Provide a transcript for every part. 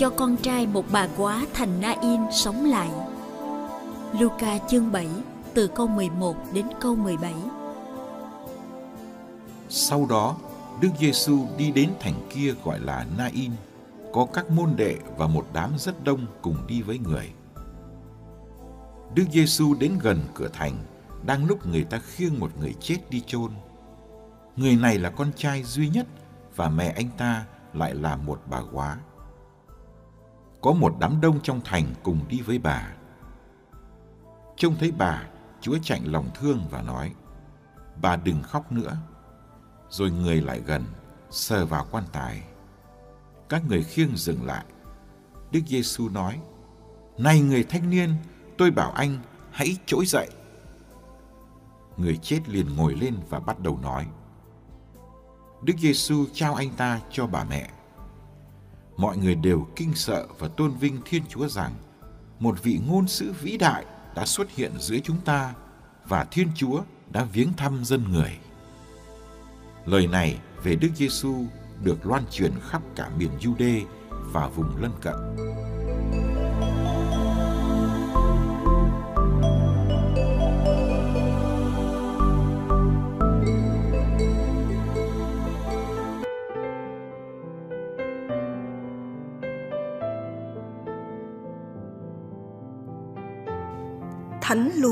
Cho con trai một bà quá thành Na-in sống lại. Luca chương 7 từ câu 11 đến câu 17. Sau đó, Đức Giêsu đi đến thành kia gọi là Na-in, có các môn đệ và một đám rất đông cùng đi với người. Đức Giêsu đến gần cửa thành, đang lúc người ta khiêng một người chết đi chôn. Người này là con trai duy nhất và mẹ anh ta lại là một bà quá có một đám đông trong thành cùng đi với bà. Trông thấy bà, Chúa chạy lòng thương và nói, bà đừng khóc nữa. Rồi người lại gần, sờ vào quan tài. Các người khiêng dừng lại. Đức Giêsu nói, Này người thanh niên, tôi bảo anh hãy trỗi dậy. Người chết liền ngồi lên và bắt đầu nói. Đức Giêsu trao anh ta cho bà mẹ mọi người đều kinh sợ và tôn vinh Thiên Chúa rằng một vị ngôn sứ vĩ đại đã xuất hiện giữa chúng ta và Thiên Chúa đã viếng thăm dân người. Lời này về Đức Giêsu được loan truyền khắp cả miền Jude và vùng lân cận.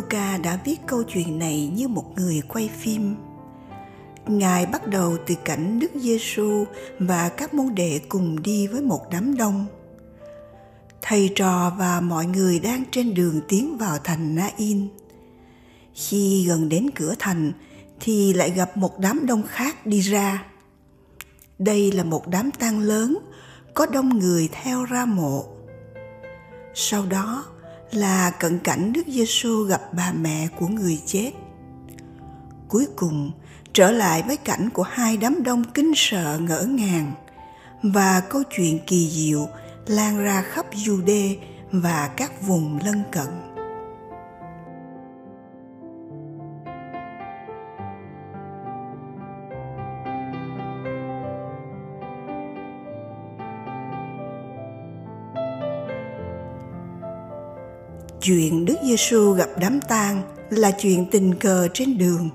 Luca đã viết câu chuyện này như một người quay phim. Ngài bắt đầu từ cảnh Đức Giêsu và các môn đệ cùng đi với một đám đông. Thầy trò và mọi người đang trên đường tiến vào thành Na-in. Khi gần đến cửa thành thì lại gặp một đám đông khác đi ra. Đây là một đám tang lớn, có đông người theo ra mộ. Sau đó, là cận cảnh Đức Giêsu gặp bà mẹ của người chết. Cuối cùng, trở lại với cảnh của hai đám đông kinh sợ ngỡ ngàng và câu chuyện kỳ diệu lan ra khắp Jude và các vùng lân cận. Chuyện Đức Giêsu gặp đám tang là chuyện tình cờ trên đường.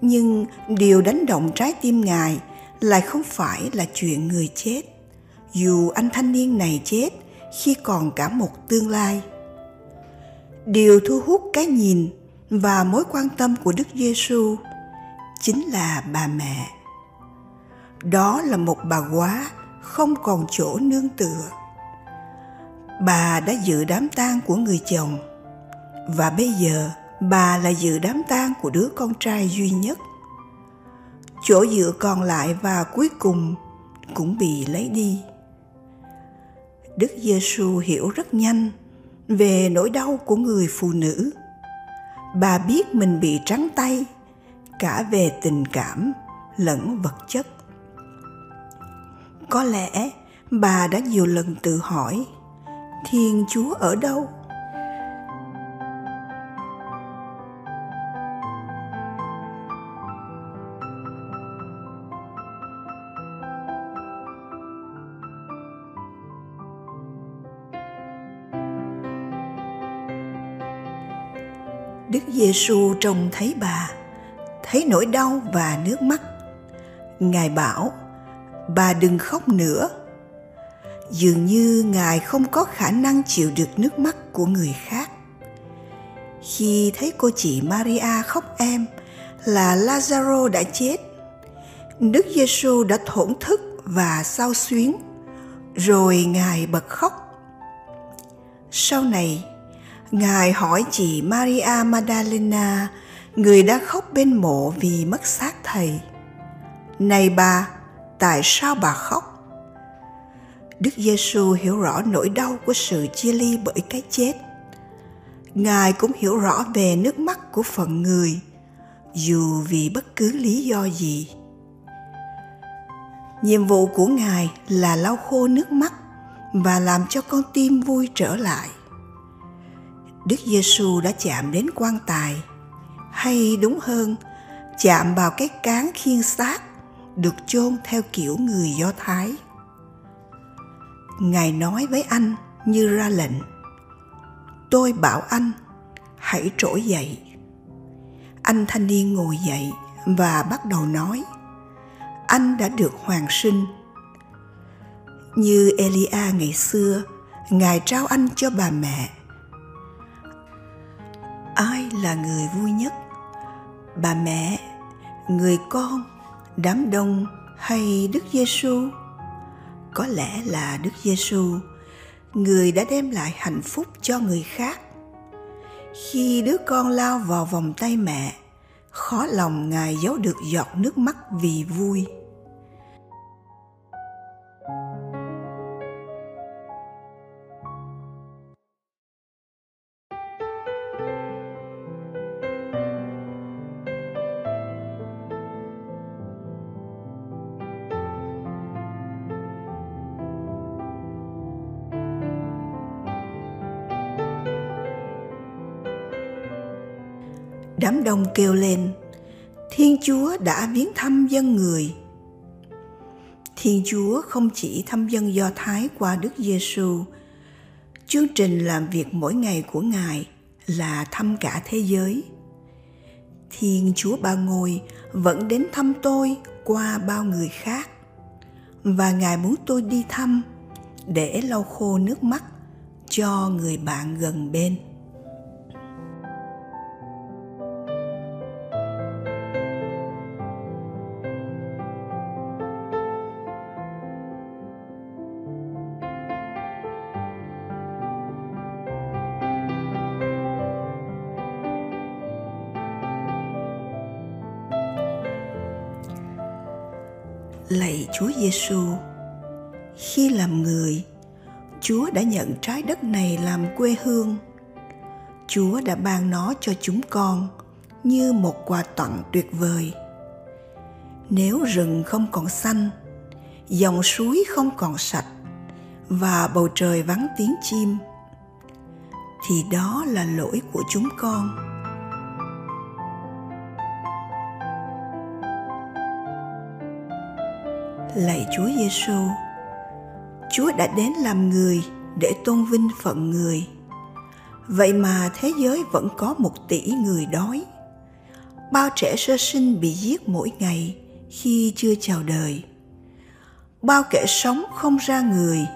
Nhưng điều đánh động trái tim Ngài lại không phải là chuyện người chết, dù anh thanh niên này chết khi còn cả một tương lai. Điều thu hút cái nhìn và mối quan tâm của Đức Giêsu chính là bà mẹ. Đó là một bà quá không còn chỗ nương tựa bà đã dự đám tang của người chồng. Và bây giờ, bà là dự đám tang của đứa con trai duy nhất. Chỗ dựa còn lại và cuối cùng cũng bị lấy đi. Đức giêsu hiểu rất nhanh về nỗi đau của người phụ nữ. Bà biết mình bị trắng tay cả về tình cảm lẫn vật chất. Có lẽ bà đã nhiều lần tự hỏi thiên chúa ở đâu Đức Giêsu trông thấy bà, thấy nỗi đau và nước mắt. Ngài bảo, bà đừng khóc nữa dường như ngài không có khả năng chịu được nước mắt của người khác. Khi thấy cô chị maria khóc em là lazaro đã chết. Đức giêsu đã thổn thức và sao xuyến, rồi ngài bật khóc. Sau này, ngài hỏi chị maria magdalena, người đã khóc bên mộ vì mất xác thầy, này bà, tại sao bà khóc? Đức Giêsu hiểu rõ nỗi đau của sự chia ly bởi cái chết. Ngài cũng hiểu rõ về nước mắt của phận người, dù vì bất cứ lý do gì. Nhiệm vụ của Ngài là lau khô nước mắt và làm cho con tim vui trở lại. Đức Giêsu đã chạm đến quan tài, hay đúng hơn, chạm vào cái cán khiên xác được chôn theo kiểu người Do Thái ngài nói với anh như ra lệnh. Tôi bảo anh, hãy trỗi dậy. Anh thanh niên ngồi dậy và bắt đầu nói, anh đã được hoàn sinh. Như elia ngày xưa, ngài trao anh cho bà mẹ. Ai là người vui nhất? Bà mẹ, người con, đám đông hay đức giêsu có lẽ là Đức Giêsu, người đã đem lại hạnh phúc cho người khác. Khi đứa con lao vào vòng tay mẹ, khó lòng Ngài giấu được giọt nước mắt vì vui. Đám đông kêu lên. Thiên chúa đã viếng thăm dân người. Thiên chúa không chỉ thăm dân do thái qua đức giêsu chương trình làm việc mỗi ngày của ngài là thăm cả thế giới. Thiên chúa ba ngôi vẫn đến thăm tôi qua bao người khác. Và ngài muốn tôi đi thăm để lau khô nước mắt cho người bạn gần bên. Lạy Chúa Giêsu. Khi làm người, Chúa đã nhận trái đất này làm quê hương. Chúa đã ban nó cho chúng con như một quà tặng tuyệt vời. Nếu rừng không còn xanh, dòng suối không còn sạch và bầu trời vắng tiếng chim thì đó là lỗi của chúng con lạy Chúa Giêsu. Chúa đã đến làm người để tôn vinh phận người. Vậy mà thế giới vẫn có một tỷ người đói. Bao trẻ sơ sinh bị giết mỗi ngày khi chưa chào đời. Bao kẻ sống không ra người,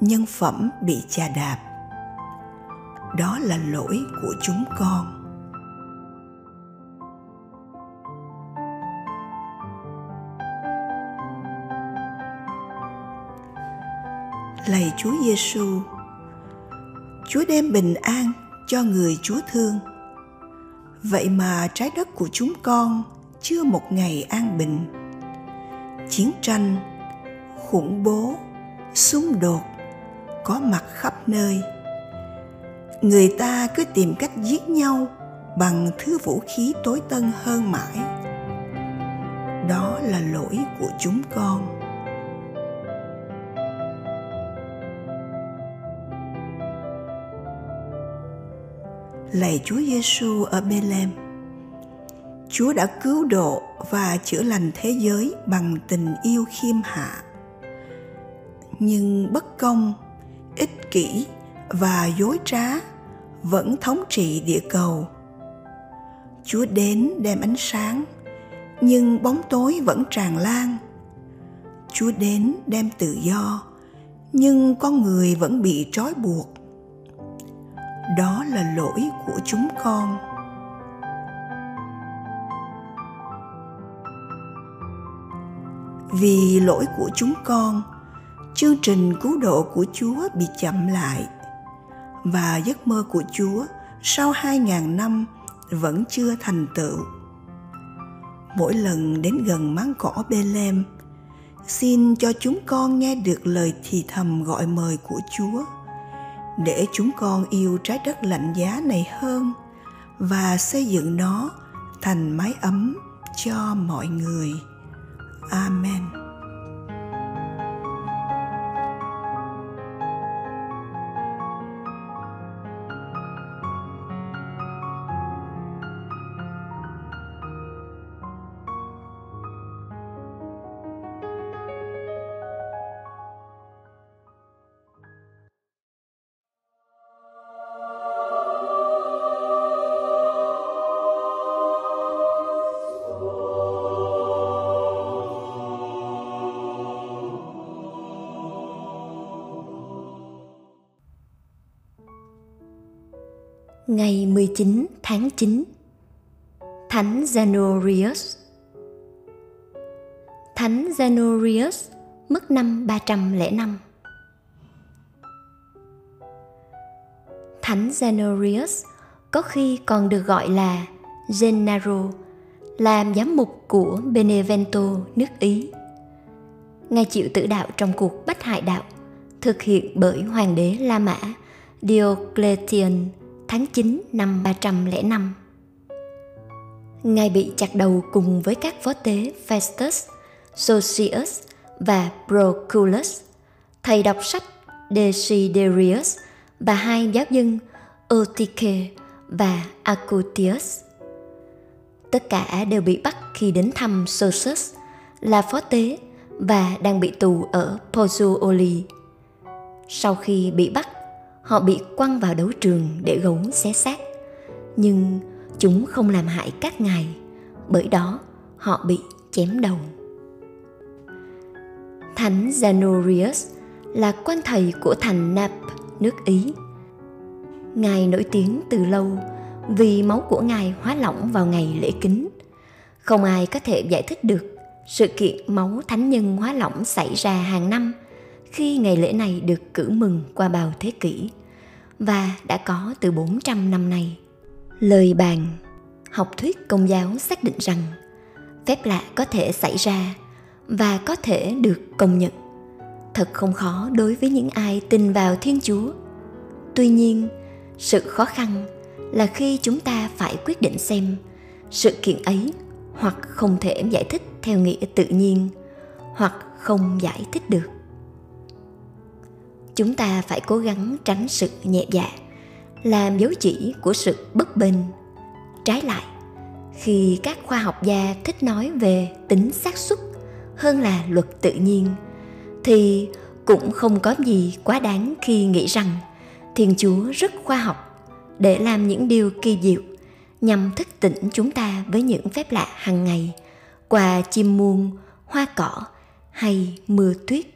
nhân phẩm bị chà đạp. Đó là lỗi của chúng con. Lạy Chúa Giêsu. Chúa đem bình an cho người Chúa thương. Vậy mà trái đất của chúng con chưa một ngày an bình. Chiến tranh, khủng bố, xung đột có mặt khắp nơi. Người ta cứ tìm cách giết nhau bằng thứ vũ khí tối tân hơn mãi. Đó là lỗi của chúng con lạy Chúa Giêsu ở Bethlehem. Chúa đã cứu độ và chữa lành thế giới bằng tình yêu khiêm hạ. Nhưng bất công, ích kỷ và dối trá vẫn thống trị địa cầu. Chúa đến đem ánh sáng, nhưng bóng tối vẫn tràn lan. Chúa đến đem tự do, nhưng con người vẫn bị trói buộc đó là lỗi của chúng con. Vì lỗi của chúng con chương trình cứu độ của chúa bị chậm lại và giấc mơ của chúa sau hai ngàn năm vẫn chưa thành tựu. Mỗi lần đến gần máng cỏ Bethlehem, xin cho chúng con nghe được lời thì thầm gọi mời của Chúa để chúng con yêu trái đất lạnh giá này hơn và xây dựng nó thành mái ấm cho mọi người. Amen. Ngày 19 tháng 9 Thánh Zanorius Thánh Zanorius mất năm 305 Thánh Zanorius có khi còn được gọi là Gennaro, làm giám mục của Benevento, nước Ý. Ngài chịu tử đạo trong cuộc bách hại đạo, thực hiện bởi hoàng đế La Mã, Diocletian tháng 9 năm 305. Ngài bị chặt đầu cùng với các phó tế Festus, Socius và Proculus, thầy đọc sách Desiderius và hai giáo dân Otike và Acutius. Tất cả đều bị bắt khi đến thăm Sosus, là phó tế và đang bị tù ở Pozzuoli. Sau khi bị bắt, họ bị quăng vào đấu trường để gấu xé xác nhưng chúng không làm hại các ngài bởi đó họ bị chém đầu thánh Zanorius là quan thầy của thành Nap, nước Ý. Ngài nổi tiếng từ lâu vì máu của Ngài hóa lỏng vào ngày lễ kính. Không ai có thể giải thích được sự kiện máu thánh nhân hóa lỏng xảy ra hàng năm – khi ngày lễ này được cử mừng qua bao thế kỷ và đã có từ 400 năm nay. Lời bàn học thuyết công giáo xác định rằng phép lạ có thể xảy ra và có thể được công nhận. Thật không khó đối với những ai tin vào Thiên Chúa. Tuy nhiên, sự khó khăn là khi chúng ta phải quyết định xem sự kiện ấy hoặc không thể giải thích theo nghĩa tự nhiên hoặc không giải thích được chúng ta phải cố gắng tránh sự nhẹ dạ làm dấu chỉ của sự bất bình. Trái lại, khi các khoa học gia thích nói về tính xác suất hơn là luật tự nhiên, thì cũng không có gì quá đáng khi nghĩ rằng thiên chúa rất khoa học để làm những điều kỳ diệu nhằm thức tỉnh chúng ta với những phép lạ hàng ngày qua chim muông, hoa cỏ hay mưa tuyết.